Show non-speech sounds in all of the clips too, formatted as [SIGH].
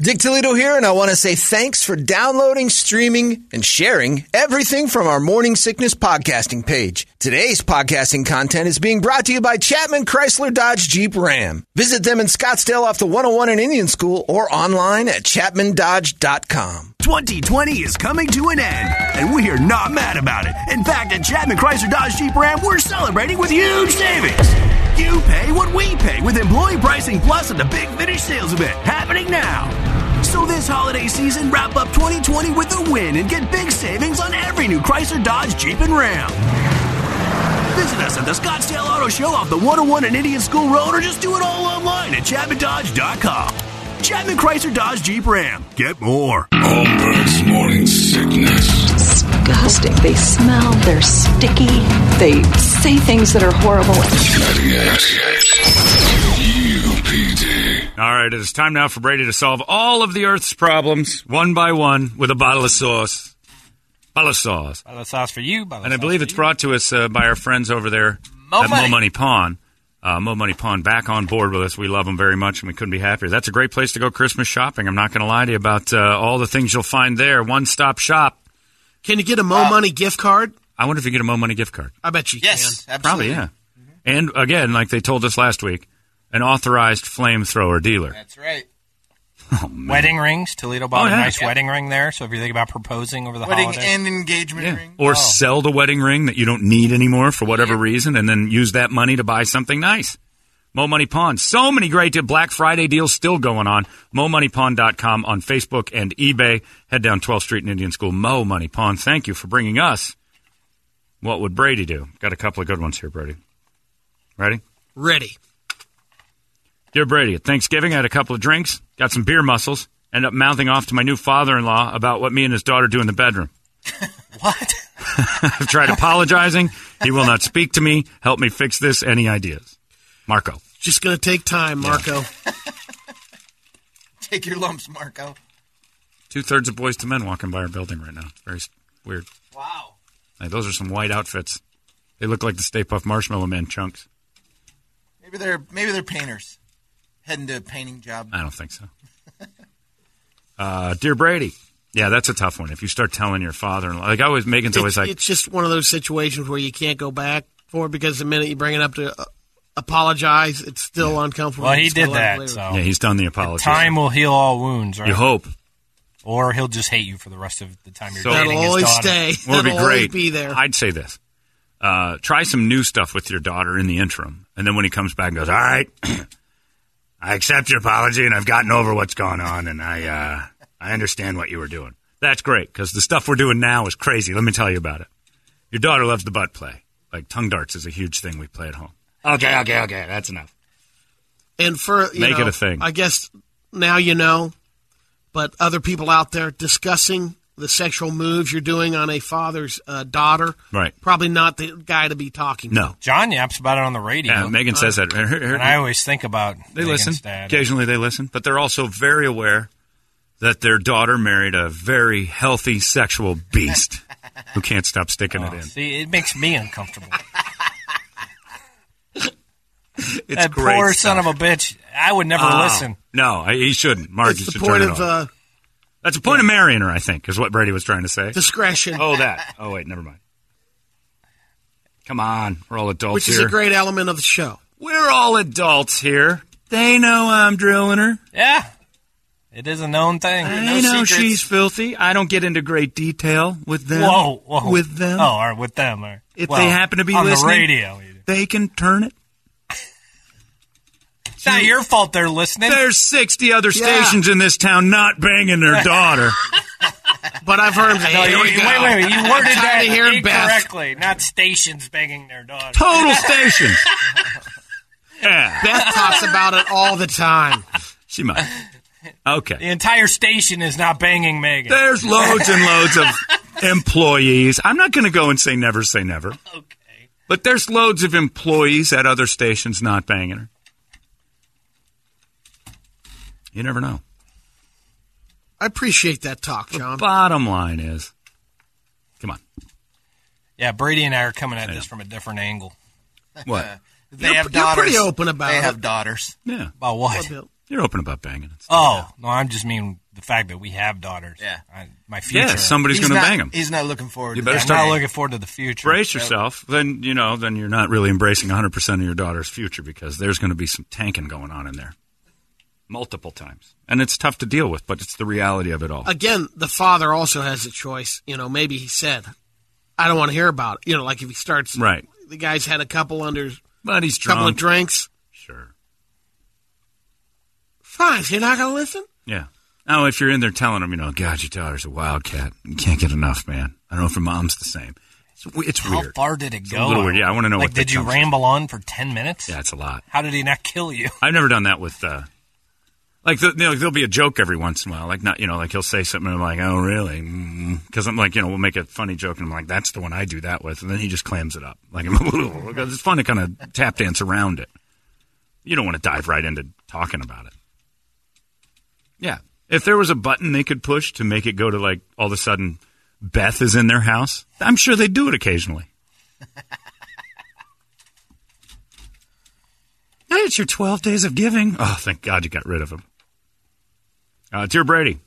Dick Toledo here, and I want to say thanks for downloading, streaming, and sharing everything from our Morning Sickness podcasting page. Today's podcasting content is being brought to you by Chapman Chrysler Dodge Jeep Ram. Visit them in Scottsdale off the 101 in Indian School or online at chapmandodge.com. 2020 is coming to an end, and we are not mad about it. In fact, at Chapman Chrysler Dodge Jeep Ram, we're celebrating with huge savings. You pay what we pay with employee pricing plus at the Big Finish sales event happening now. So this holiday season, wrap up 2020 with a win and get big savings on every new Chrysler, Dodge, Jeep, and Ram. Visit us at the Scottsdale Auto Show off the 101 and Indian School Road or just do it all online at ChapmanDodge.com. Chapman Chrysler Dodge Jeep Ram. Get more. Holmberg's morning sickness. Disgusting. They smell, they're sticky, they say things that are horrible. All right, it is time now for Brady to solve all of the Earth's problems one by one with a bottle of sauce. Bottle of sauce. Bottle of sauce for you. Bottle And I believe it's for brought to us uh, by our friends over there Mo at Money. Mo Money Pawn. Uh, Mo Money Pawn back on board with us. We love them very much, and we couldn't be happier. That's a great place to go Christmas shopping. I'm not going to lie to you about uh, all the things you'll find there. One stop shop. Can you get a Mo uh, Money gift card? I wonder if you get a Mo Money gift card. I bet you Yes, can. Probably, absolutely. yeah. Mm-hmm. And again, like they told us last week, an authorized flamethrower dealer. That's right. [LAUGHS] Oh. Wedding rings. Toledo bought Oh, a yeah. nice wedding ring there. So if you think about proposing over the Wedding holidays, and engagement Yeah. ring. Or Oh. sell the wedding ring that you don't need anymore for whatever reason, and then use that money to buy something nice. Mo Money Pawn. So many great Black Friday deals still going on. MoMoneyPawn.com on Facebook and eBay. Head down 12th Street in Indian School. Mo Money Pawn. Thank you for bringing us. What would Brady do? Got a couple of good ones here, Brady. Ready? Ready. Dear Brady, at Thanksgiving I had a couple of drinks, got some beer muscles, ended up mouthing off to my new father-in-law about what me and his daughter do in the bedroom. [LAUGHS] what? [LAUGHS] I've tried apologizing. He will not speak to me. Help me fix this. Any ideas? Marco. Just going to take time, Marco. [LAUGHS] Take your lumps, Marco. Two thirds of boys to men walking by our building right now. It's very weird. Wow. Hey, those are some white outfits. They look like the Stay Puft Marshmallow Man chunks. Maybe they're maybe they're painters heading to a painting job. I don't think so. [LAUGHS] Uh, dear Brady. Yeah, that's a tough one. If you start telling your father-in-law, like I always, Megan's always It's, like, it's just one of those situations where you can't go back for because the minute you bring it up to uh, apologize, it's still uncomfortable. Well, he It's did that. So yeah, he's done the apology. time will heal all wounds, right? You hope. Or he'll just hate you for the rest of the time you're So- dating That'll his always daughter. stay. Well, it'd be That'll great. be there. I'd say this. Uh, try some new stuff with your daughter in the interim. And then when he comes back and goes, all right, [CLEARS THROAT] I accept your apology and I've gotten over what's gone on and I, uh, I understand what you were doing. That's great because the stuff we're doing now is crazy. Let me tell you about it. Your daughter loves the butt play. Like tongue darts is a huge thing we play at home. Okay, okay, okay. That's enough. And for you Make it a thing. I guess now you know, but other people out there discussing the sexual moves you're doing on a father's uh, daughter, Right. Probably not the guy to be talking. to. No. John yaps about it on the radio. Yeah, Megan says that. Her- her- and I always think about They Megan's listen. Dad. Occasionally they listen, but they're also very aware that their daughter married a very healthy sexual beast [LAUGHS] who can't stop sticking it Oh, in. see, it makes me uncomfortable. It's that great poor stuff. son of a bitch. I would never Oh, listen. No, I- he shouldn't. Mark, It's you the should point turn it of off. uh, That's the point of marrying her, I think, is what Brady was trying to say. discretion, Oh, that. Oh, wait, never mind. Come on, we're all adults which is here. a great element of the show. we're all adults here. They know I'm drilling her. Yeah. It is a known thing. I know she's filthy. I don't get into great detail with them. Whoa, whoa. With them. Oh, or with them. Or, If well, they happen to be on listening, the radio. they can turn it. It's not your fault they're listening. There's 60 other Yeah. stations in this town not banging their [LAUGHS] daughter. But I've heard him No, "Here you, we wait, go." wait, wait. You worded Tired that of hearing Beth. incorrectly. Not stations banging their daughter. Total stations. [LAUGHS] Yeah. Beth talks about it all the time. She might. Okay. The entire station is not banging Megan. There's loads and loads of [LAUGHS] employees. I'm not going to go and say never say never. Okay. But there's loads of employees at other stations not banging her. You never know. I appreciate that talk, John. Bottom line is, come on. Yeah, Brady and I are coming at this from a different angle. [LAUGHS] What? They You're- have you're daughters. pretty open about They it. have daughters. Yeah. About what? You're open about banging. and stuff. Oh no, I'm just mean the fact that we have daughters. Yeah. I, my future. Yeah, somebody's going to bang them. He's not looking forward. You to better that. I'm not looking forward to the future. Brace yourself. Then you know. Then you're not really embracing 100 percent of your daughter's future because there's going to be some tanking going on in there, multiple times, and it's tough to deal with. But it's the reality of it all. Again, the father also has a choice. You know, maybe he said, "I don't want to hear about it." You know, like if he starts, Right. The guy's had a couple under, But he's a couple of drinks. Sure. Fine, so you're not going to listen. Yeah. Now, if you're in there telling them, you know, God, your daughter's a wildcat. You can't get enough, man. I don't know if your mom's the same. It's, w- it's How weird. far did it It's go? a little weird. Yeah, I want to know Like, what did that you comes from. ramble on for ten minutes? Yeah, it's a lot. How did he not kill you? I've never done that with, uh, like, you know, there'll be a joke every once in a while. Like, not, you know, like he'll say something and I'm like, oh, really? Mm-hmm. Because I'm like, you know, we'll make a funny joke and I'm like, that's the one I do that with. And then he just clams it up. Like, [LAUGHS] it's fun to kind of tap dance around it. You don't want to dive right into talking about it. Yeah. If there was a button they could push to make it go to, like, all of a sudden Beth is in their house, I'm sure they'd do it occasionally. [LAUGHS] It's your 12 days of giving. Oh, thank God you got rid of him. Uh, Dear Brady,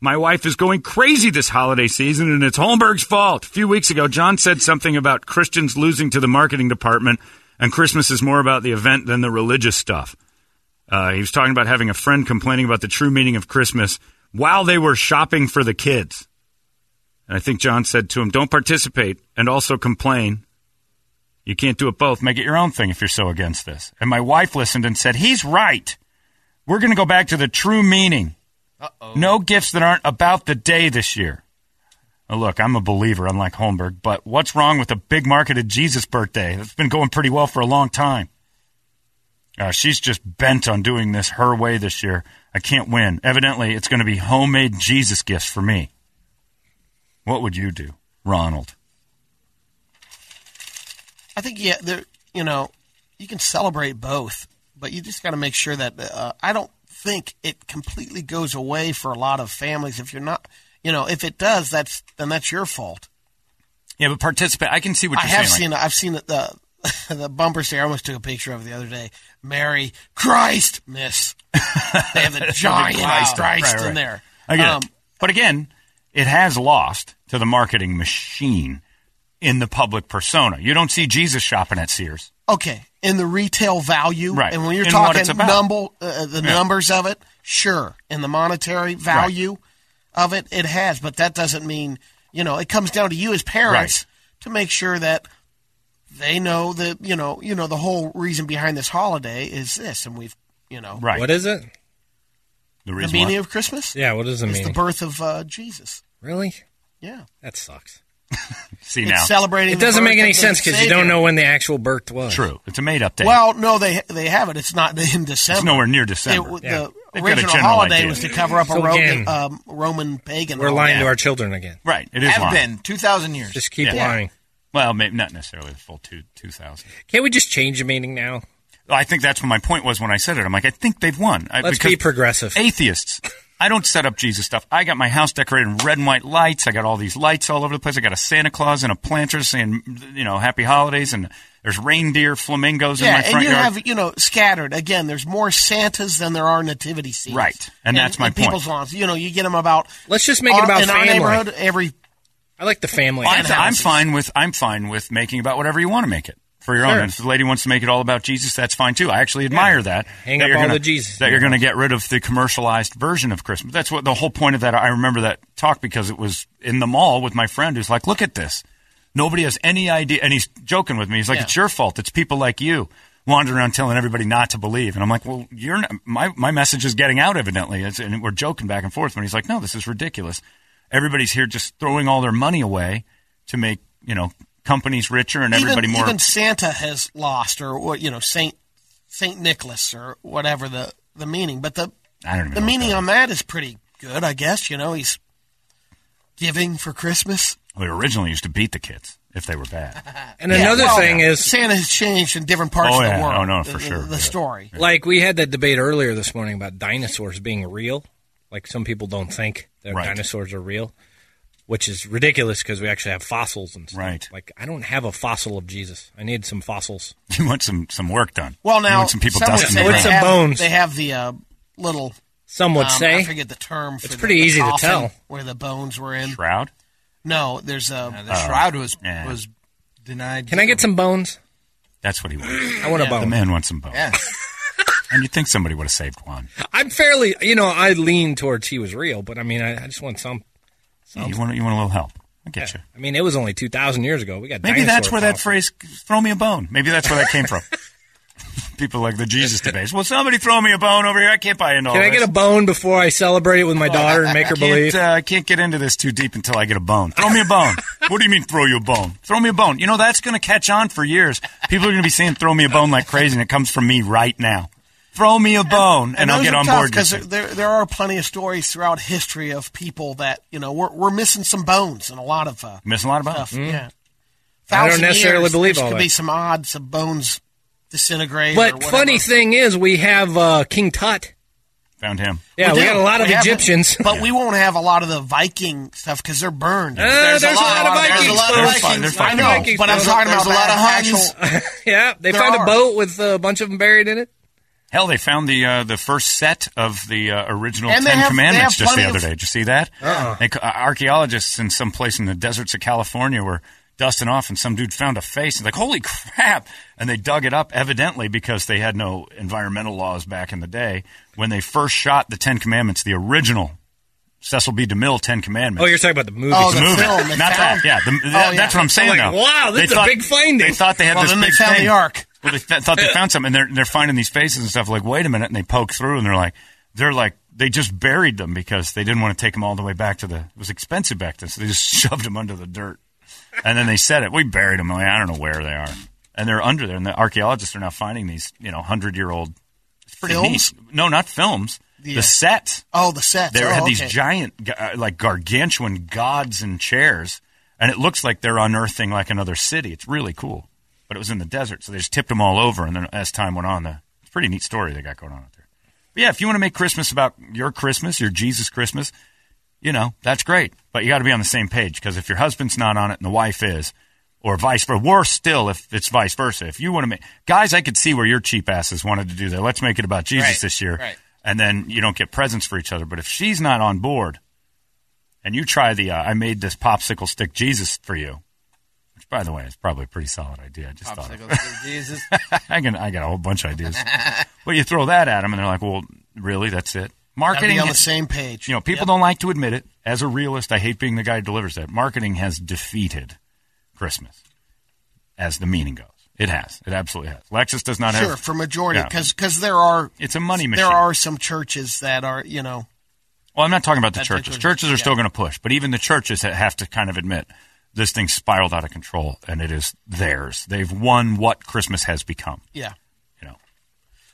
my wife is going crazy this holiday season, and it's Holmberg's fault. A few weeks ago, John said something about Christians losing to the marketing department, and Christmas is more about the event than the religious stuff. Uh, he was talking about having a friend complaining about the true meaning of Christmas while they were shopping for the kids. And I think John said to him, Don't participate and also complain. You can't do it both. Make it your own thing if you're so against this. And my wife listened and said, He's right. We're going to go back to the true meaning. No gifts that aren't about the day this year. Now, look, I'm a believer, unlike Holmberg, but what's wrong with a big marketed Jesus birthday? It's been going pretty well for a long time. Uh, she's just bent on doing this her way this year. I can't win. Evidently, it's going to be homemade Jesus gifts for me. What would you do, Ronald? I think yeah, there. You know, you can celebrate both, but you just got to make sure that uh, I don't think it completely goes away for a lot of families. If you're not, you know, if it does, that's then that's your fault. Yeah, but participate. I can see what I you're have saying. seen. I've seen the, the [LAUGHS] the bumper sticker. I almost took a picture of it the other day. Mary Christ, Miss. they have the [LAUGHS] giant Christ. Christ, Right, right. in there. I get Um, it. But again, it has lost to the marketing machine in the public persona. You don't see Jesus shopping at Sears. Okay, in the retail value, Right. And when you're In talking number, uh, the Yeah. numbers of it, sure. In the monetary value of it, it has, but that doesn't mean you know. It comes down to you as parents to make sure that they know that you know you know the whole reason behind this holiday is this, and we've you know Right. What is it? The the meaning why- of Christmas. Yeah, what does it It's mean? the birth of uh, Jesus. Really? Yeah, That sucks. [LAUGHS] See it's now. celebrating. It doesn't make any sense because you don't know when the actual birth was. True. It's a made up day. Well, no, they they have it. It's not [LAUGHS] in December. It's nowhere near December. It- Yeah. The They've got a original holiday idea. was to cover up a So Roman, again, um, Roman pagan. We're lying holiday. to our children again. right. It is Have lying. been two thousand years. Just keep Yeah. lying. Well, maybe not necessarily the full two two thousand. Can't we just change the meaning now? I think that's what my point was when I said it. I'm like, I think they've won. I, Let's because be progressive. Atheists. [LAUGHS] I don't set up Jesus stuff. I got my house decorated in red and white lights. I got all these lights all over the place. I got a Santa Claus and a planter saying, you know, Happy Holidays, and there's reindeer, flamingos in my Yeah, my and you yard. have you know scattered again. There's more Santas than there are nativity scenes. Right, and that's my in people's point. lawns. You know, you get them about. Let's just make it about in our family. neighborhood. Every I like the family. I'm, I'm fine with I'm fine with making about whatever you want to make it for your own. Sure. And if the lady wants to make it all about Jesus, that's fine too. I actually admire that. Hang that up all gonna- the Jesus That you're going to get rid of the commercialized version of Christmas. That's what the whole point of that. I remember that talk because it was in the mall with my friend who's like, "Look at this. Nobody has any idea." And he's joking with me. He's like, Yeah. "It's your fault. It's people like you." Wandering around telling everybody not to believe, and I'm like, "Well, you're not, my my message is getting out evidently." It's, and we're joking back and forth. When he's like, "No, this is ridiculous. Everybody's here just throwing all their money away to make you know companies richer and everybody even, more." even Santa has lost, or what you know, Saint Saint Nicholas, or whatever the the meaning. But the I don't even the know. meaning on that is pretty good, I guess. You know, he's giving for Christmas. We originally used to beat the kids if they were bad. [LAUGHS] And Yeah, another well, thing is Santa has changed in different parts Oh, of yeah. the world. Oh, no, for the- sure. The Yeah. story. like we had that debate earlier this morning about dinosaurs being real. Like some people don't think that Right. dinosaurs are real, which is ridiculous because we actually have fossils and stuff. Right. Like I don't have a fossil of Jesus. I need some fossils. [LAUGHS] You want some some work done. Well, you now want some people some would dusting say they With some have, bones. They have the uh, little. Some would um, say I forget the term. For It's the- pretty the easy to tell. where the bones were in. shroud. No, there's a. Uh, the shroud was yeah. was denied. Can I get some bones? That's what he wants. [CLEARS THROAT] I want a bone. The man wants some bones. Yeah. [LAUGHS] And you'd think somebody would have saved one. I'm fairly, you know, I lean towards he was real, but I mean, I, I just want some. Yeah, you want you want a little help. I get you. I mean, it was only two thousand years ago. We got Maybe that's where that phrase "throw me a bone." Maybe that's where that came from. [LAUGHS] People like the Jesus debates. Well, somebody throw me a bone over here. I can't buy into all Can I this. get a bone before I celebrate it with my daughter and make her believe? uh, I can't get into this too deep until I get a bone. Throw me a bone. [LAUGHS] what do you mean throw you a bone? Throw me a bone. You know, that's going to catch on for years. People are going to be saying throw me a bone like crazy, and it comes from me right now. Throw me a bone, and, I'll get on tough board. because there there are plenty of stories throughout history of people that you know we're we're missing some bones and a lot of uh, Missing a lot of bones. stuff. Mm. Yeah, I don't necessarily years, believe all could that. be some odds of bones disintegrate. But whatever. funny thing is, we have uh, King Tut. Found him. Yeah, we, do. got a lot of We have them, Egyptians. but we won't have a lot of the Viking stuff because they're burned. Uh, there's, a lot, of Vikings. there's Vikings. a lot of folks. Vikings. There's I know, Vikings, but I'm talking There's about a lot of Huns. actual. [LAUGHS] yeah, they There found are. a boat with a bunch of them buried in it. Hell, they found the uh, the first set of the uh, original And Ten have- Commandments just the other of- day. Did you see that? Uh-uh. They, uh, archaeologists in some place in the deserts of California were dusting off, and some dude found a face. And like, holy crap! And they dug it up, evidently because they had no environmental laws back in the day when they first shot the Ten Commandments, the original Cecil B. DeMille Ten Commandments. Oh, you're talking about the movie. Oh, the the movie, film they not found. that. Yeah, the, Oh, yeah. that's what I'm saying. I'm like, now. wow, this They is a thought- big finding. They thought they had Well, this then they big found thing. the ark. Well, they th- thought they found something, and they're they're finding these faces and stuff. Like, wait a minute, and they poke through, and they're like, they're like, they just buried them because they didn't want to take them all the way back to the. It was expensive back then, so they just [LAUGHS] shoved them under the dirt, and then they said it. We buried them. Like, I don't know where they are, and they're under there, and the archaeologists are now finding these, you know, hundred year old. It's pretty Films? neat. No, not films. Yeah. The sets. Oh, the sets. They oh, had these giant, uh, like gargantuan gods and chairs, and it looks like they're unearthing like another city. It's really cool, but it was in the desert, so they just tipped them all over. And then as time went on, the it's a pretty neat story they got going on out there. But yeah, if you want to make Christmas about your Christmas, your Jesus Christmas, you know that's great. But you got to be on the same page because if your husband's not on it and the wife is, or vice versa, worse still if it's vice versa. If you want to make guys, I could see where your cheap asses wanted to do that. Let's make it about Jesus Right, this year right. and then you don't get presents for each other. But if she's not on board, and you try the uh, I made this popsicle stick Jesus for you, which by the way is probably a pretty solid idea. I just thought of Popsicles [LAUGHS] for Jesus. [LAUGHS] I can I got a whole bunch of ideas. [LAUGHS] well, you throw that at them, and they're like, "Well, really? That's it." Marketing be on the same page. You know, people don't like to admit it. As a realist, I hate being the guy who delivers that. Marketing has defeated Christmas, as the meaning goes. It has. It absolutely has. Lexus does not Sure, have. Sure, for majority, Yeah. because there are It's a money machine. there are some churches that are you know Well, I'm not talking about the churches. Churches are yeah. still going to push, but even the churches ha- have to kind of admit this thing spiraled out of control, and it is theirs. They've won what Christmas has become. yeah. You know,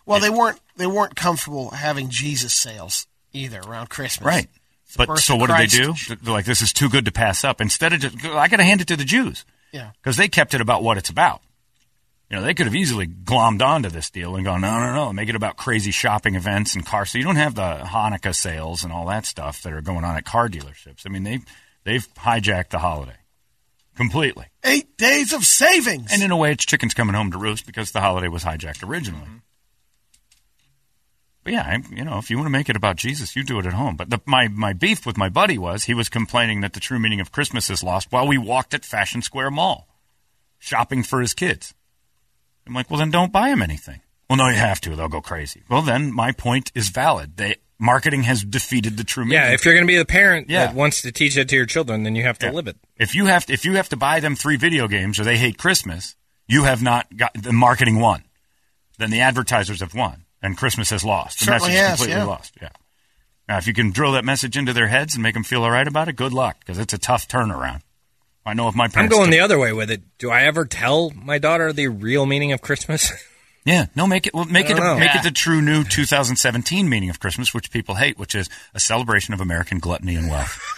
Well, they weren't they weren't comfortable having Jesus sales either around Christmas. right? But so what did they do? They're like, this is too good to pass up. Instead of just, I got to hand it to the Jews Yeah. because they kept it about what it's about. You know, they could have easily glommed onto this deal and gone, no, no, no, make it about crazy shopping events and cars. So you don't have the Hanukkah sales and all that stuff that are going on at car dealerships. I mean, they they've hijacked the holiday completely. Eight days of savings. And in a way, it's chickens coming home to roost because the holiday was hijacked originally. Mm-hmm. But yeah, I, you know, if you want to make it about Jesus, you do it at home. But the, my my beef with my buddy was he was complaining that the true meaning of Christmas is lost while we walked at Fashion Square Mall shopping for his kids. I'm like, well, then don't buy him anything. Well, no, you have to. They'll go crazy. Well, then my point is valid. They marketing has defeated the true meaning. Yeah, if you're going to be the parent Yeah. that wants to teach that to your children, then you have to Yeah. live it. If you have to, if you have to buy them three video games or they hate Christmas, you have not got the marketing won. Then the advertisers have won, and Christmas has lost. The Certainly message is has, completely yeah. lost. Yeah. Now, if you can drill that message into their heads and make them feel all right about it, good luck, because it's a tough turnaround. I know if my parents I'm parents. going took- the other way with it. Do I ever tell my daughter the real meaning of Christmas? [LAUGHS] Yeah, no, make it well, make it know. make Yeah. it the true new 2017 meaning of Christmas, which people hate, which is a celebration of American gluttony and wealth. [LAUGHS]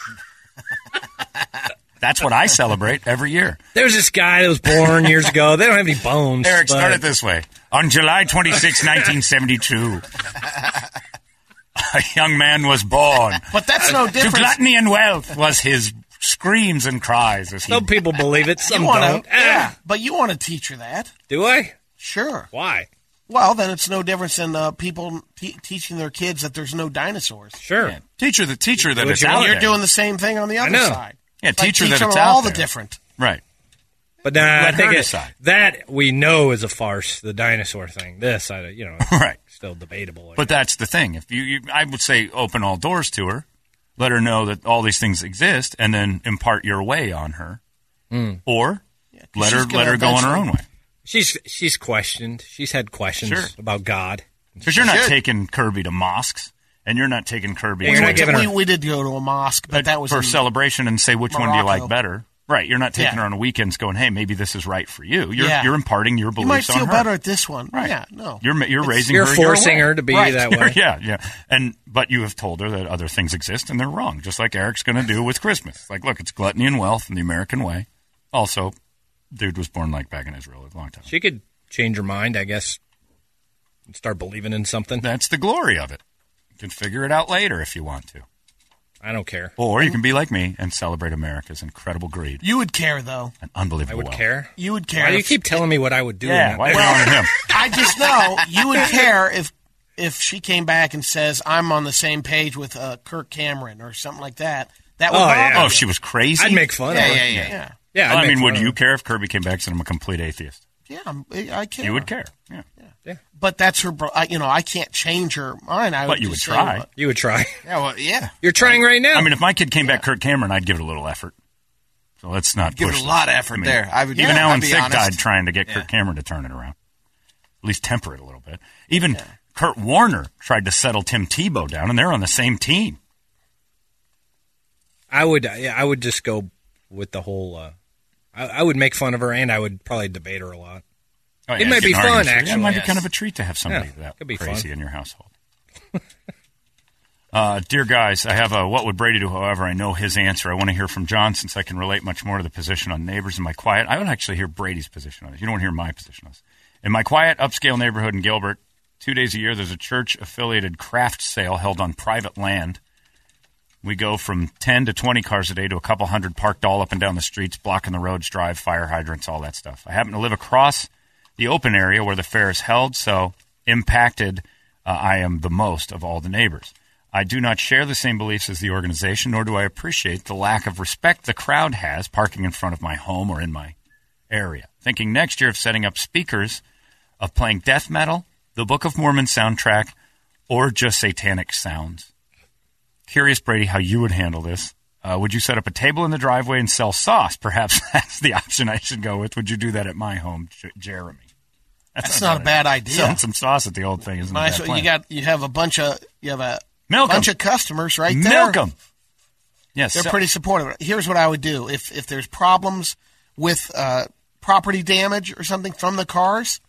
That's what I celebrate every year. There's this guy that was born years ago. They don't have any bones. Eric, but- start it this way. On July 26, 1972, [LAUGHS] a young man was born. But that's no different. To gluttony and wealth was his screams and cries. As he, Some people believe it, some you wanna, don't. Ah, Yeah, but you want to teach her that. Do I? Sure. Why? Well, then it's no difference than uh, people te- teaching their kids that there's no dinosaurs. Sure. Yeah. Teacher, the teacher that what it's you out want. You're there. doing the same thing on the other know. side. Yeah, Like, teacher teach that them it's all out the there. different. Right. But nah, I Let think her it, decide. that we know is a farce. The dinosaur thing. This, I, you know, [LAUGHS] Right. still debatable. But that's the thing. If you, you, I would say, open all doors to her, let her know that all these things exist, and then impart your way on her, Mm. or let her she's gonna let her go on her own way. She's she's questioned. She's had questions Sure. about God. Because you're not should. taking Kirby to mosques, and you're not taking Kirby Yeah, you're to not giving we, her- we did go to a mosque, but that was for in- celebration and say which one do you like Morocco. better. Right, you're not taking Yeah. her on weekends going, hey, maybe this is right for you. You're Yeah. you're imparting your You beliefs might feel on her. better at this one. Right. Yeah, no. You're ma- you're It's- raising You're her forcing your way. her to be Right. that [LAUGHS] way. yeah, yeah. And but you have told her that other things exist and they're wrong, just like Eric's going to do with Christmas. Like, look, it's gluttony and wealth in the American way. Also, dude was born like back in Israel a long time. She could change her mind, I guess, and start believing in something. That's the glory of it. You can figure it out later if you want to, I don't care. or you can be like me and celebrate America's incredible greed You would care though. and I unbelievable would wealth. care. You would care. Why do you keep telling me what I would do? Yeah, why that? are you on him? [LAUGHS] I just know you would care if if she came back and says I'm on the same page with uh, Kirk Cameron or something like that. That would Oh, bother yeah. Oh, you. if she was crazy. I'd make fun yeah, of her. yeah, yeah, yeah. Yeah, Well, I'd I mean, would you of care if Kirby came back and said I'm a complete atheist? Yeah, I'm, I care. You would care. Yeah. yeah. yeah. but that's her. bro- I, you know, I can't change her mind. I But would you would say, try. well, You would try. Yeah, well, yeah. You're trying right now. I mean, if my kid came back Kirk Cameron, I'd give it a little effort. So let's not Give it push a this. lot of effort I mean, there. I would- even yeah, Alan I'd Thicke honest. died trying to get Yeah. Kirk Cameron to turn it around. At least temper it a little bit. Even Kurt Warner tried to settle Tim Tebow down, and they're on the same team. I would. Yeah, I would just go with the whole. Uh, I, I would make fun of her, and I would probably debate her a lot. Oh, It might be fun, arguments. Yeah, actually, it might yes. be kind of a treat to have somebody Yeah, that could be crazy fun. in your household. [LAUGHS] uh, dear guys, I have a what would Brady do? However, I know his answer. I want to hear from John since I can relate much more to the position on neighbors in my quiet. I would actually hear Brady's position on this. You don't want to hear my position on this. In my quiet upscale neighborhood in Gilbert, two days a year there's a church affiliated craft sale held on private land. We go from 10 to 20 cars a day to a couple hundred parked all up and down the streets, blocking the roads, drive, fire hydrants, all that stuff. I happen to live across the open area where the fair is held, so impacted uh, I am the most of all the neighbors. I do not share the same beliefs as the organization, nor do I appreciate the lack of respect the crowd has parking in front of my home or in my area. Thinking next year of setting up speakers, of playing death metal, the Book of Mormon soundtrack, or just satanic sounds. Curious, Brady, how you would handle this. Uh, would you set up a table in the driveway and sell sauce? [LAUGHS] Perhaps that's the option I should go with. Would you do that at my home, J- Jeremy? That's not a bad idea. Selling some sauce at the old thing isn't a Nice. bad You got you have a bunch of you have a Milk 'em. bunch of customers right there. Milk 'em. Yes, they're so- pretty supportive. Here's what I would do if if there's problems with uh, property damage or something from the cars,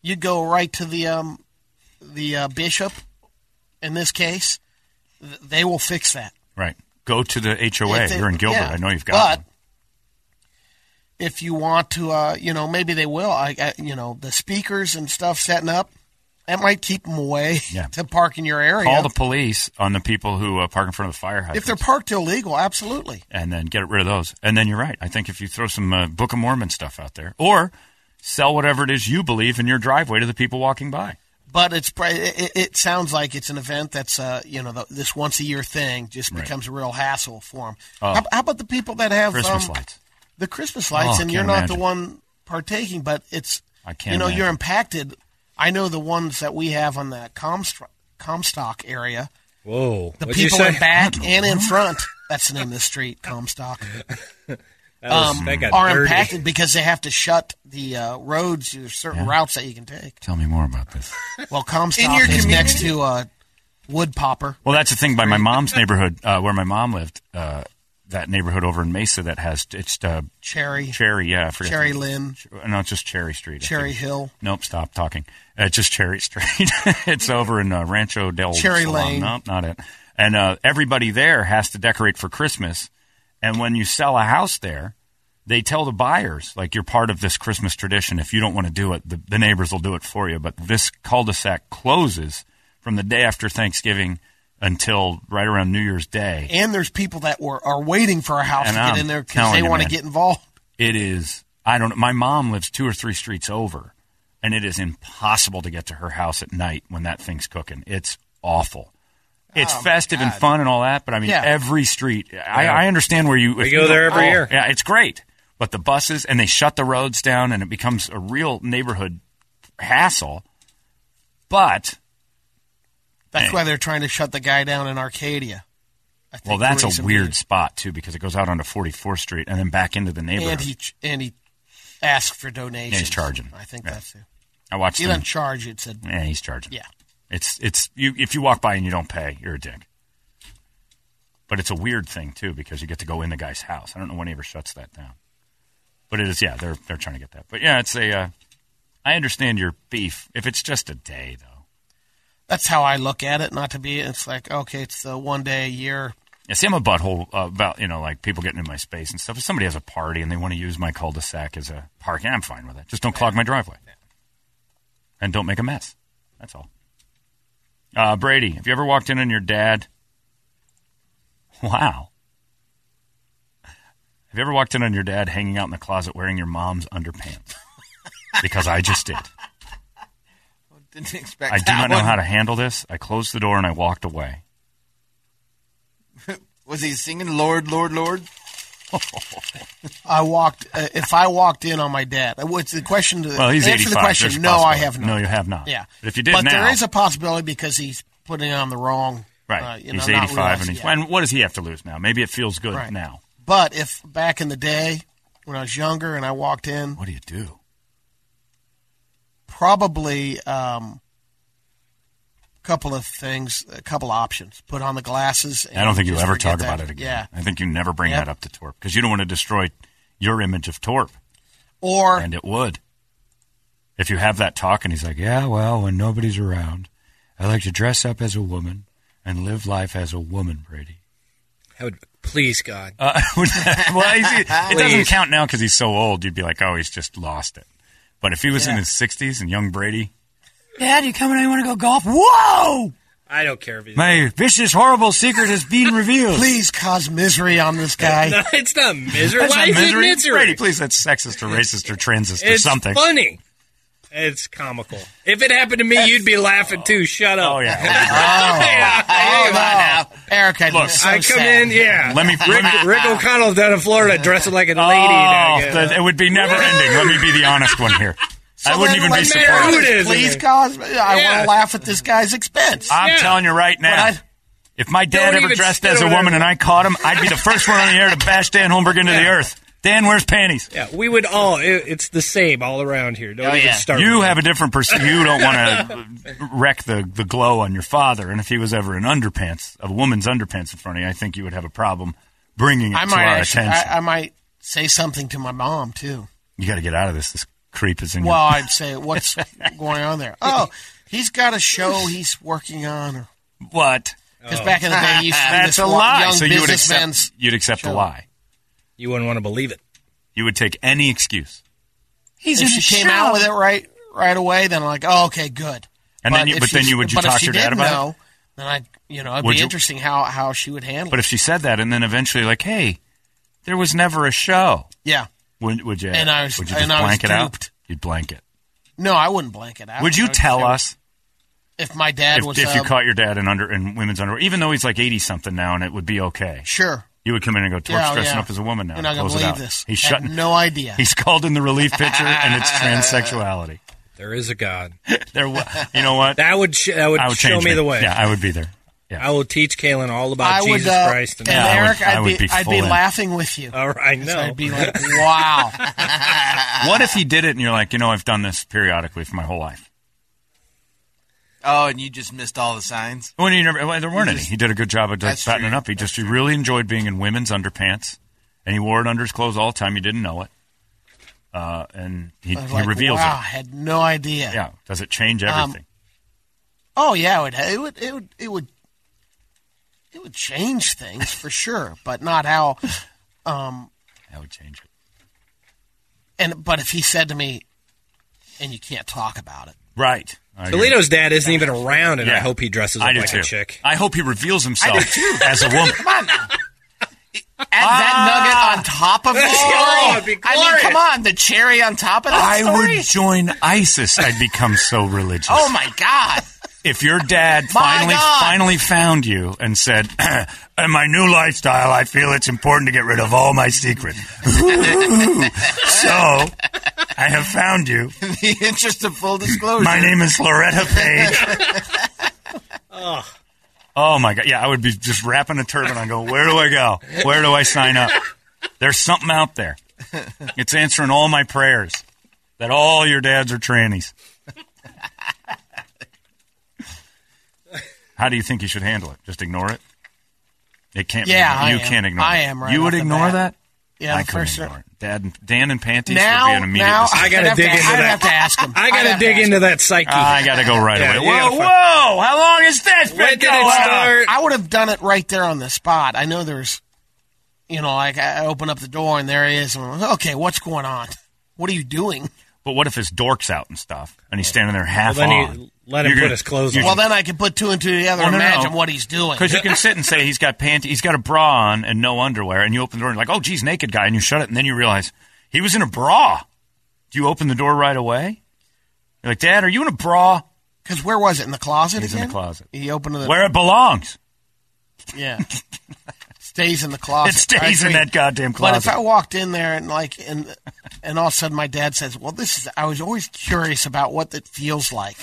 you'd go right to the um, the uh, bishop. In this case, they will fix that. Right. Go to the HOA. They- You're in Gilbert. yeah, I know you've got But if you want to, uh, you know, maybe they will. I, I, you know, the speakers and stuff setting up, that might keep them away Yeah. [LAUGHS] to park in your area. Call the police on the people who uh, park in front of the fire if they're parked illegal, absolutely. and then get rid of those. And then you're right. I think if you throw some uh, Book of Mormon stuff out there, or sell whatever it is you believe in your driveway to the people walking by. But it's it, it sounds like it's an event that's uh you know the, this once a year thing just Right. becomes a real hassle for them. Oh. How, how about the people that have Christmas um, lights. The Christmas lights, Oh, and you're can't imagine. the one partaking, but it's I can't you know you're impacted. I know the ones that we have on the Comstock, Comstock area. Whoa. The What'd you people say? in back [LAUGHS] and in front. That's the name of the street, Comstock. [LAUGHS] That was- um, are dirty. impacted because they have to shut the uh, roads. There's certain Yeah. routes that you can take. Tell me more about this. [LAUGHS] Well, Comstock In your is next to uh, Wood Popper. Well, that's the thing. By my mom's neighborhood, uh, where my mom lived, uh, that neighborhood over in Mesa that has it's uh, Cherry. Cherry, yeah, I forget Cherry Lynn. No, it's just Cherry Street. Cherry. Hill. Nope, stop talking. Uh, it's just Cherry [LAUGHS] Street. it's over in uh, Rancho del Cherry Salon. Lane. Nope, not it. And uh, everybody there has to decorate for Christmas. And when you sell a house there, they tell the buyers, like, you're part of this Christmas tradition. If you don't want to do it, the, the neighbors will do it for you. But this cul-de-sac closes from the day after Thanksgiving until right around New Year's Day. And there's people that were are waiting for a house And to get I'm in there because they you, want to get involved. It is. I don't. Know. My mom lives two or three streets over, and it is impossible to get to her house at night when that thing's cooking. It's awful. It's Oh, festive and fun and all that, but I mean, Yeah. every street. I, Yeah. I understand where you. We go you there every oh, year. Yeah, it's great, but the buses and they shut the roads down, and it becomes a real neighborhood hassle. But That's Hey. why they're trying to shut the guy down in Arcadia. I think well, that's a weird spot too because it goes out onto 44th Street and then back into the neighborhood. And he and he asked for donations. Yeah, he's charging. I think Yeah. that's it. I watched. He them- doesn't charge. It said. Yeah, he's charging. Yeah. It's it's you if you walk by and you don't pay, you're a dick. But it's a weird thing too because you get to go in the guy's house. I don't know when he ever shuts that down. But it is yeah, they're they're trying to get that. But yeah, it's a uh, I understand your beef if it's just a day though. That's how I look at it. Not to be. It's like okay, it's the one day a year. Yeah, see, I'm a butthole uh, about you know like people getting in my space and stuff. If somebody has a party and they want to use my cul-de-sac as a parking, I'm fine with it. Just don't clog my driveway and don't make a mess. That's all. Uh, Brady, have you ever walked in on your dad? Wow. Have you ever walked in on your dad hanging out in the closet wearing your mom's underpants? Because I just did. [LAUGHS] Didn't expect I do not know how to handle this. I closed the door and I walked away. [LAUGHS] Was he singing Lord, Lord, Lord? I walked. Uh, if I walked in on my dad, uh, what's the question? To, Well, he's answer 85. the question. There's No, I have not. No, you have not. Yeah, But if you did but now- there is a possibility because he's putting on the wrong. Right. uh, you he's know, not 85 and he's. And what does he have to lose now? Maybe it feels good Right. now. But if back in the day when I was younger and I walked in, what do you do? Probably um, couple of things, a couple of options. Put on the glasses. I don't think you you'll ever talk about it again. Yeah, I think you never bring Yep. that up to Torp because you don't want to destroy your image of Torp. Or and it would. If you have that talk and he's like, "Yeah, well, when nobody's around, I like to dress up as a woman and live life as a woman, Brady." I would, please, God. Uh, [LAUGHS] well, he's, it doesn't count now because he's so old. You'd be like, "Oh, he's just lost it." But if he was in his sixties and young Brady, Dad, you coming? I want to go golf. Whoa! I don't care if he's. my vicious, horrible secret is being [LAUGHS] revealed. Please cause misery on this guy. [LAUGHS] No, it's not misery. That's Why not is misery. it misery? Brady, please, that's sexist or racist or transist or it's something. funny. It's comical. If it happened to me, you'd be laughing too. Shut up. Oh yeah. [LAUGHS] Oh, no. Eric, I Look, so I come sad. in, yeah. Let me- Rick, let Rick O'Connell down in Florida, dressing like a lady. Oh, Doug. the- it would be never ending. Let me be the honest one here. I wouldn't even be Let surprised. know Who it is, Please isn't. I Yeah. want to laugh at this guy's expense. I'm Yeah. telling you right now. I- if my dad Don't ever dressed as a woman there. and I caught him, I'd be the first one on the air to bash Dan Holmberg into the earth. Dan wears panties. yeah, we would all. It, it's the same all around here. Don't Oh, even yeah. start. You with have it. a different person. You don't want to [LAUGHS] wreck the, the glow on your father. And if he was ever in underpants, a woman's underpants in front of you, I think you would have a problem bringing it I to might our actually, attention. I, I might say something to my mom too. you got to get out of this. This creep is in Well, you. [LAUGHS] I'd say, what's going on there? Oh, he's got a show he's working on. Or What? because back in the day, he used to That's a wa- lie. young So you would accept, you'd accept the show. lie. You wouldn't want to believe it. You would take any excuse. if she came out with it right right away, then I'm like, oh, okay, good. And then you- but then you- would you talk to your dad didn't about it? know, Then I, you know, it'd Would be you- interesting how how she would handle But it. if she said that and then eventually like, hey, there was never a show, Yeah. Would, would you? And I was- would you just and I was blank it out? duped. You'd blank it. No, I wouldn't blank it out. would you I tell say- us if my dad if, was? if you um, caught your dad in under in women's underwear, even though he's like eighty something now, and it would be okay? Sure. You would come in and go, Torp's Yeah, oh, dressing yeah. up as a woman now. You're not Close gonna it believe out. this. He's shutting. no idea. He's called in the relief pitcher, and it's [LAUGHS] transsexuality. There is a God. [LAUGHS] There, wa- you know what? That would sh- that would, I would show me me. the way. Yeah, I would be there. I will teach Kalen all about I would, Jesus uh, Christ. and Yeah, I would- Eric, I I'd be, be I'd be laughing with you. all right, no. I'd be like, [LAUGHS] wow. [LAUGHS] What if he did it and you're like, you know, I've done this periodically for my whole life? Oh, and you just missed all the signs. When he never, well, there weren't You any. He did a good job of like, That's fattening true. up. He just he really enjoyed being in women's underpants, and he wore it under his clothes all the time. He didn't know it, uh, and he, I was he like, reveals wow, I had no idea. Yeah, does it change Um, everything? Oh yeah, it would, it would, it would, it would, it would change things for sure, but not how. Um, that would change it. And but if he said to me, "And you can't talk about it," right? I agree. Toledo's dad isn't even around, and I hope he dresses up I do like too. a chick. I hope he reveals himself too. as a woman. Come on now. Add that nugget on top of the story. Oh, I mean, come on, the cherry on top of that I story. would join ISIS. I'd become so [LAUGHS] religious. Oh my god! If your dad finally God. finally found you and said, [CLEARS THROAT] "In my new lifestyle, I feel it's important to get rid of all my secrets." [LAUGHS] so, I have found you. In the interest of full disclosure, My name is Loretta Page. [LAUGHS] Oh my god! Yeah, I would be just wrapping a turban on. Go, where do I go? Where do I sign up? There's something out there. It's answering all my prayers. That all your dads are trannies. How do you think you should handle it? Just ignore it. It can't. Yeah, be, I you am. can't ignore. I it. am right you would ignore bat. that. Yeah, I couldn't ignore it. Dad, Dan and panties Now, would be an immediate. now decision. I gotta I'd dig to, into I'd that. have to ask him. I gotta have to dig into him. that psyche. Uh, I got to go right Yeah, away. Whoa, find- whoa! How long is this? When been did it going on? start? I would have done it right there on the spot. I know there's, you know, like I open up the door and there he is. And I'm like, okay, what's going on? What are you doing? But what if his dork's out and stuff, and he's standing there half Well, then on? you let him put his clothes on. Well, then I can put two and two together Well, and no, no. imagine what he's doing. Because you can [LAUGHS] sit and say he's got pant, he's got a bra on and no underwear, and you open the door and you're like, oh, geez, naked guy, and you shut it, and then you realize he was in a bra. Do you open the door right away? You're like, Dad, are you in a bra? Because where was it in the closet? He's in again? the closet. He opened the Where it belongs. Yeah. [LAUGHS] Stays in the closet. It stays I in that goddamn closet. But if. I walked in there and like and and all of a sudden my dad says, "Well, this is," I was always curious about what it feels like.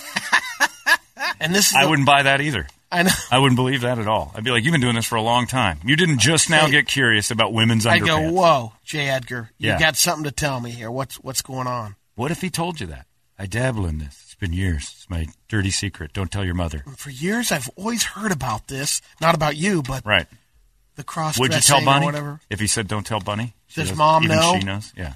[LAUGHS] and this is I the- wouldn't buy that either. I know. I wouldn't believe that at all. I'd be like, you've been doing this for a long time. You didn't just now Hey. get curious about women's I underpants. go, "Whoa, J. Edgar, you Yeah. got something to tell me here? What's what's going on?" What if he told you that? I dabble in this. It's been years. It's my dirty secret. Don't tell your mother. For years, I've always heard about this. Not about you, but Right. The cross Would you tell Bunny? whatever. If he said, don't tell Bunny? She Does does- mom even know? she knows? Yeah.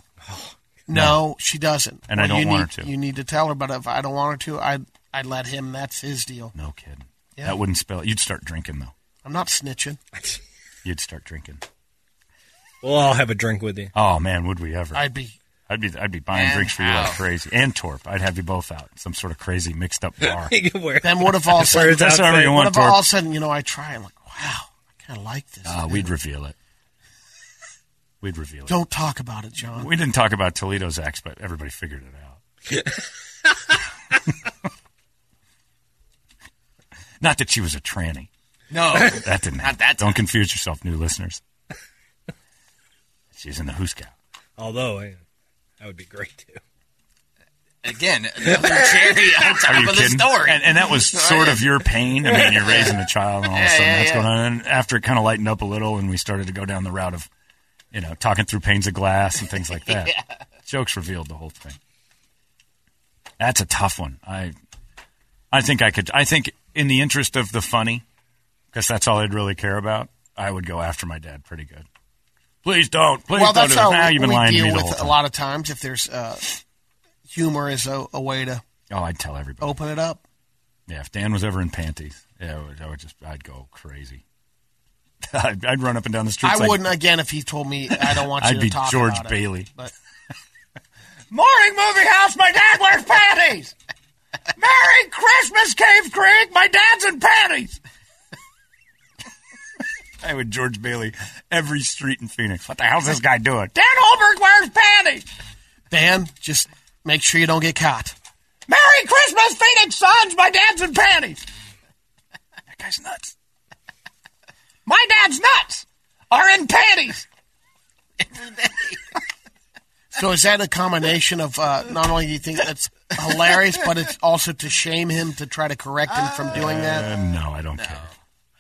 No, she doesn't. And I don't want need, her to. You need to tell her, but if I don't want her to, I I'd let him. That's his deal. No kidding. Yeah. That wouldn't spell it. You'd start drinking, though. I'm not snitching. [LAUGHS] You'd start drinking. Well, I'll have a drink with you. Oh, man, would we ever? I'd be. I'd be, I'd be buying And drinks for you like crazy. And Torp. I'd have you both out. Some sort of crazy mixed up [LAUGHS] bar. Then what if all of a sudden, That's whatever you what want, if all of a sudden, you know, I try, I'm like, wow, I kind of like this. Ah, we'd reveal it. We'd reveal it. Don't talk about it, John. We didn't talk about Toledo's ex, but everybody figured it out. [LAUGHS] Not that she was a tranny. No. that didn't Not happen. that Don't confuse yourself, new listeners. She's in the Who Scout. Although I, that would be great too. Again, [LAUGHS] another cherry on Are top you of the story. And, and that was sort of your pain. I mean, you're raising a child, and all of a sudden yeah, that's yeah. going on. And after it kind of lightened up a little, and we started to go down the route of, you know, talking through panes of glass and things like [LAUGHS] that. Jokes revealed the whole thing. That's a tough one. I, I think I could. I think in the interest of the funny, because that's all I'd really care about, I would go after my dad pretty good. Please don't. Please well, don't. that's how Now we, you've been we lying to deal me with a lot of times. If there's uh, humor is a, a way to Oh, I'd tell everybody. open it up. Yeah, if Dan was ever in panties, yeah, I would, I would just, I'd go crazy. [LAUGHS] I'd, I'd run up and down the street. I like, wouldn't again if he told me I don't want [LAUGHS] you I'd to be George about it. Bailey. But [LAUGHS] Morning movie house, my dad wears panties. Merry Christmas, Cave Creek, my dad's in panties. I would George Bailey every street in Phoenix. What the hell's this guy doing? Dan Holmberg wears panties. Dan, just make sure you don't get caught. Merry Christmas, Phoenix Suns, my dad's in panties. [LAUGHS] That guy's nuts. [LAUGHS] My dad's nuts are [LAUGHS] in panties. So is that a combination of uh, not only do you think that's hilarious, but it's also to shame him to try to correct him from doing that? Uh, no, I don't care.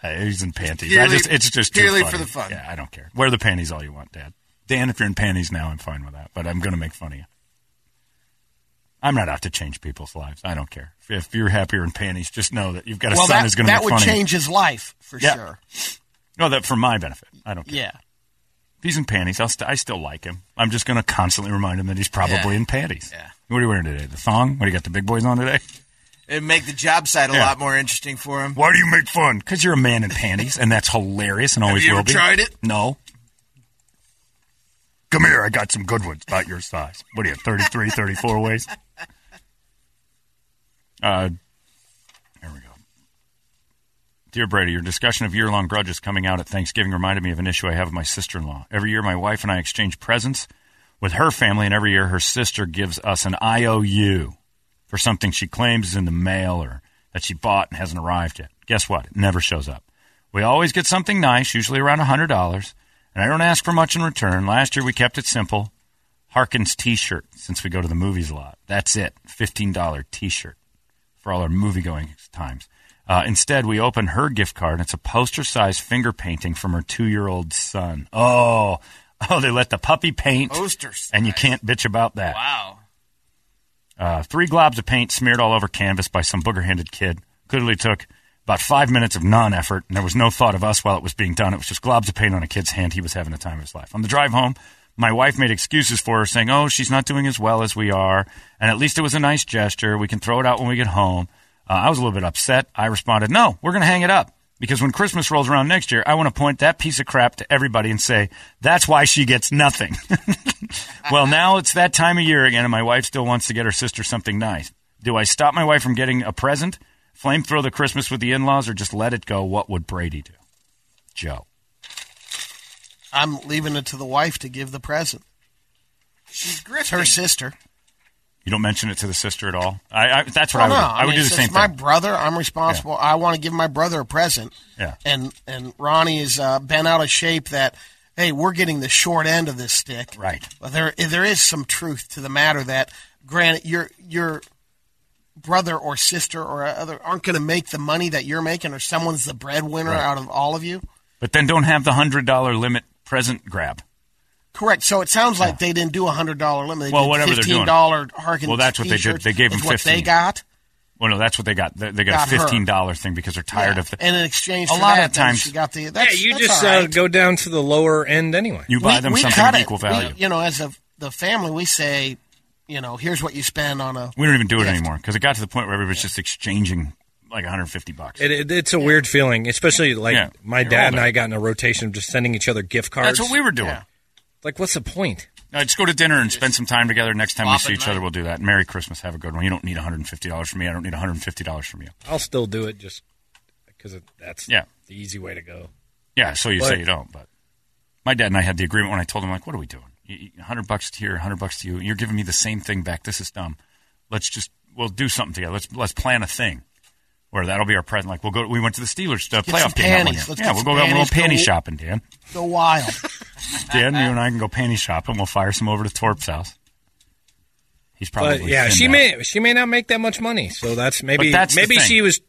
Uh, he's in panties. I just, it's just purely for the fun. Yeah, I don't care. Wear the panties all you want, Dad. Dan, if you're in panties now, I'm fine with that. But I'm going to make fun of you. I'm not out to change people's lives. I don't care. If, you're happier in panties, just know that you've got a well, son that, who's going to be more happy. that would change his life for Yeah. sure. No, that for my benefit. I don't care. Yeah. If he's in panties, I'll st- I still like him. I'm just going to constantly remind him that he's probably Yeah. in panties. Yeah. What are you wearing today? The thong? What do you got? The big boys on today? It'd make the job site a Yeah. lot more interesting for him. Why do you make fun? Because you're a man in panties, and that's hilarious and always will be. tried it? No. Come here, I got some good ones about your size. What are you, 33, 34 waist? Uh, there we go. Dear Brady, your discussion of year long grudges coming out at Thanksgiving reminded me of an issue I have with my sister in law. Every year, my wife and I exchange presents with her family, and every year, her sister gives us an IOU for something she claims is in the mail or that she bought and hasn't arrived yet. Guess what? It never shows up. We always get something nice, usually around $100, and I don't ask for much in return. Last year, we kept it simple. Harkins t shirt, since we go to the movies a lot. That's it. $15 t shirt for all our movie going times. Uh, instead, we open her gift card, and it's a poster sized finger painting from her two year old son. Oh, [LAUGHS] oh, they let the puppy paint. Posters. And you can't bitch about that. Wow. Uh, three globs of paint smeared all over canvas by some booger handed kid. Clearly took about five minutes of non effort, and there was no thought of us while it was being done. It was just globs of paint on a kid's hand. He was having the time of his life. On the drive home, my wife made excuses for her, saying, Oh, she's not doing as well as we are, and at least it was a nice gesture. We can throw it out when we get home. Uh, I was a little bit upset. I responded, No, we're going to hang it up. Because when Christmas rolls around next year, I want to point that piece of crap to everybody and say, that's why she gets nothing. [LAUGHS] well, now it's that time of year again, and my wife still wants to get her sister something nice. Do I stop my wife from getting a present, flamethrow the Christmas with the in laws, or just let it go? What would Brady do? Joe. I'm leaving it to the wife to give the present. She's It's her sister. You don't mention it to the sister at all? I, I That's what Well, I would no, do. I would mean, do the since same it's my brother. I'm responsible. I want to give my brother a present. Yeah. And and Ronnie is uh, bent out of shape. That hey, we're getting the short end of this stick. Right. But there there is some truth to the matter that granted your your brother or sister or other aren't going to make the money that you're making, or someone's the breadwinner Right. out of all of you. But then don't have the $100 limit present grab. Correct. So it sounds like they didn't do a hundred dollar limit. They Well, did whatever they're fifteen doing. dollar Harkins. Well, that's what they did. They gave is them what they got. Well, no, that's what they got. They, they got, Got a fifteen dollar thing because they're tired Yeah. of the. And in exchange a lot that, of times she got the. Yeah, you that's just all uh, go down to the lower end anyway. You buy We- them we something cut of it. equal We- value. you know, as a the family, we say, you know, here's what you spend on a. We don't even do it gift. anymore because it got to the point where everybody's just exchanging like 150 bucks. It, it, it's a weird feeling, especially like Yeah. my You're dad and. I got in a rotation of just sending each other gift cards. That's what we were doing. Like, what's the point? Uh, just go to dinner and spend some time together. Next time we see each man. other, we'll do that. Merry Christmas. Have a good one. You don't need $150 from me. I don't need $150 from you. I'll still do it just because that's Yeah. the easy way to go. Yeah, so you But- say you don't, but my dad and I had the agreement when I told him, like, what are we doing? You- you- 100 bucks to here, 100 bucks to you. You're giving me the same thing back. This is dumb. Let's just, we'll do something together. Let's, let's plan a thing where that'll be our present. Like, we'll go, we went to the Steelers uh, Get playoff game. panties. Let's Yeah, get we'll go out and we'll panties. panty Go- shopping, Dan. Go wild. [LAUGHS] Dan, you and I can go panty shopping. We'll fire some over to Torp's house. He's probably But yeah, she out. may she may not make that much money, so that's maybe that's maybe she was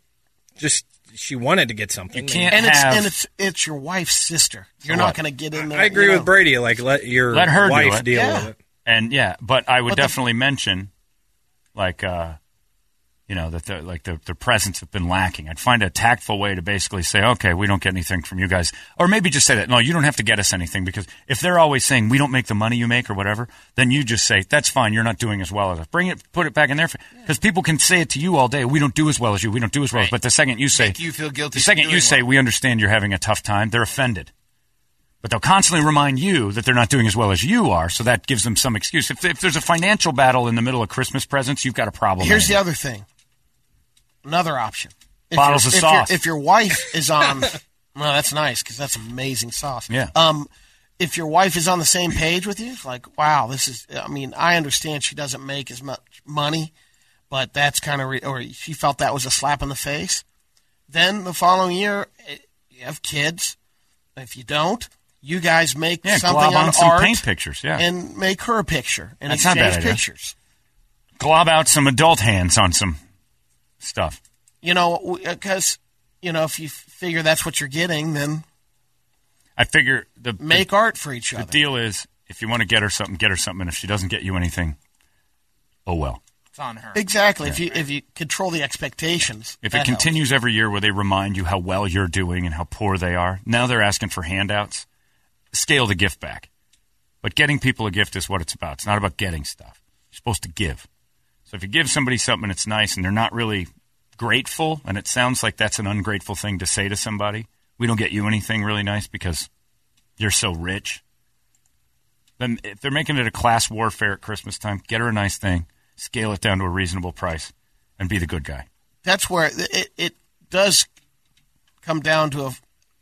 just she wanted to get something. You can't and it's have- and it's it's your wife's sister. You're So not going to get in there. I agree you know. with Brady. Like let your let her wife do it. deal Yeah. with it. And yeah, but I would But the- definitely mention, like, uh, you know, that the, like the, the presents have been lacking. I'd find a tactful way to basically say, okay, we don't get anything from you guys, or maybe just say that no, you don't have to get us anything because if they're always saying we don't make the money you make or whatever, then you just say that's fine. You're not doing as well as us. Bring it, put it back in there because people can say it to you all day. We don't do as well as you. We don't do as well. as But the second you say, Make you feel guilty the second you say well. we understand you're having a tough time, they're offended. But they'll constantly remind you that they're not doing as well as you are, so that gives them some excuse. If, if there's a financial battle in the middle of Christmas presents, you've got a problem. Here's the other thing. Another option. If Bottles of if sauce. If your wife is on, [LAUGHS] well, that's nice because that's amazing sauce. Yeah. Um, if your wife is on the same page with you, like, wow, this is. I mean, I understand she doesn't make as much money, but that's kind of, re- or she felt that was a slap in the face. Then the following year, eh, you have kids. If you don't, you guys make Yeah, something on on some art paint pictures, yeah. and make her a picture and That's not a bad exchange pictures. Glob out some adult hands on some stuff. You know, because you know if you figure that's what you're getting, then I figure the make the, art for each the other. The deal is if you want to get her something, get her something. And if she doesn't get you anything, oh well. It's on her. Exactly. If you if you control the expectations, If that it helps. continues every year where they remind you how well you're doing and how poor they are, now they're asking for handouts. Scale the gift back. But getting people a gift is what it's about. It's not about getting stuff. You're supposed to give. So if you give somebody something that's nice and they're not really grateful, and it sounds like that's an ungrateful thing to say to somebody, we don't get you anything really nice because you're so rich. Then if they're making it a class warfare at Christmas time, get her a nice thing, scale it down to a reasonable price, and be the good guy. that's where it, it does come down to a,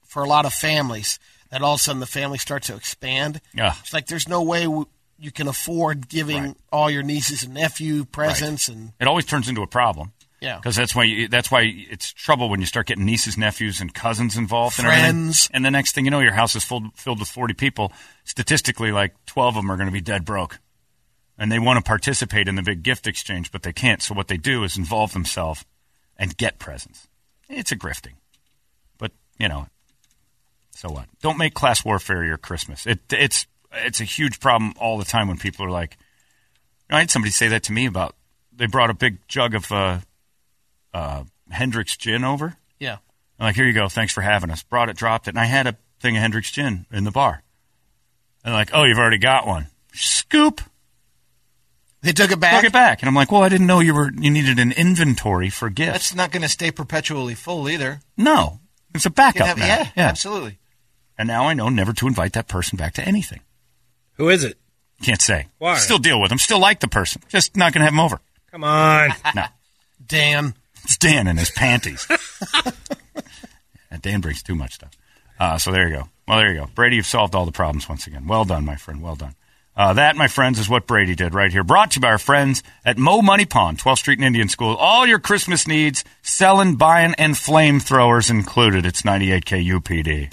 for a lot of families that all of a sudden the family starts to expand. Yeah. It's like there's no way w- you can afford giving all your nieces and nephew presents and It always turns into a problem. Yeah. because that's why you, that's why it's trouble when you start getting nieces, nephews, and cousins involved. And, Friends. everything. and the next thing you know, your house is filled filled with forty people. Statistically, like twelve of them are going to be dead broke, and they want to participate in the big gift exchange, but they can't. So what they do is involve themselves and get presents. It's a grifting, but you know, so what? Don't make class warfare your Christmas. It it's it's a huge problem all the time when people are like, I had somebody say that to me about they brought a big jug of uh, uh, Hendrick's gin over. yeah. I'm like, here you go. Thanks for having us. Brought it, dropped it, and I had a thing of Hendrick's gin in the bar. And like, oh, you've already got one. Scoop. They took it back. Took it back, and I'm like, well, I didn't know you were you needed an inventory for gifts. That's not going to stay perpetually full either. no, it's a backup. have- now. yeah, absolutely. And now I know never to invite that person back to anything. Who is it? Can't say. Why? Still deal with them. Still like the person. Just not going to have them over. Come on. [LAUGHS] No. Dan. It's Dan in his panties. [LAUGHS] Dan brings too much stuff. Uh, so there you go. Well, there you go. Brady, you've solved all the problems once again. Well done, my friend. Well done. Uh, that, my friends, is what Brady did right here. Brought to you by our friends at Mo Money Pawn, 12th Street and Indian School. All your Christmas needs, selling, buying, and flamethrowers included. It's 98 KUPD.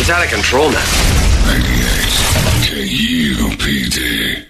It's out of control now. 98 KUPD.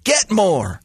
Get more.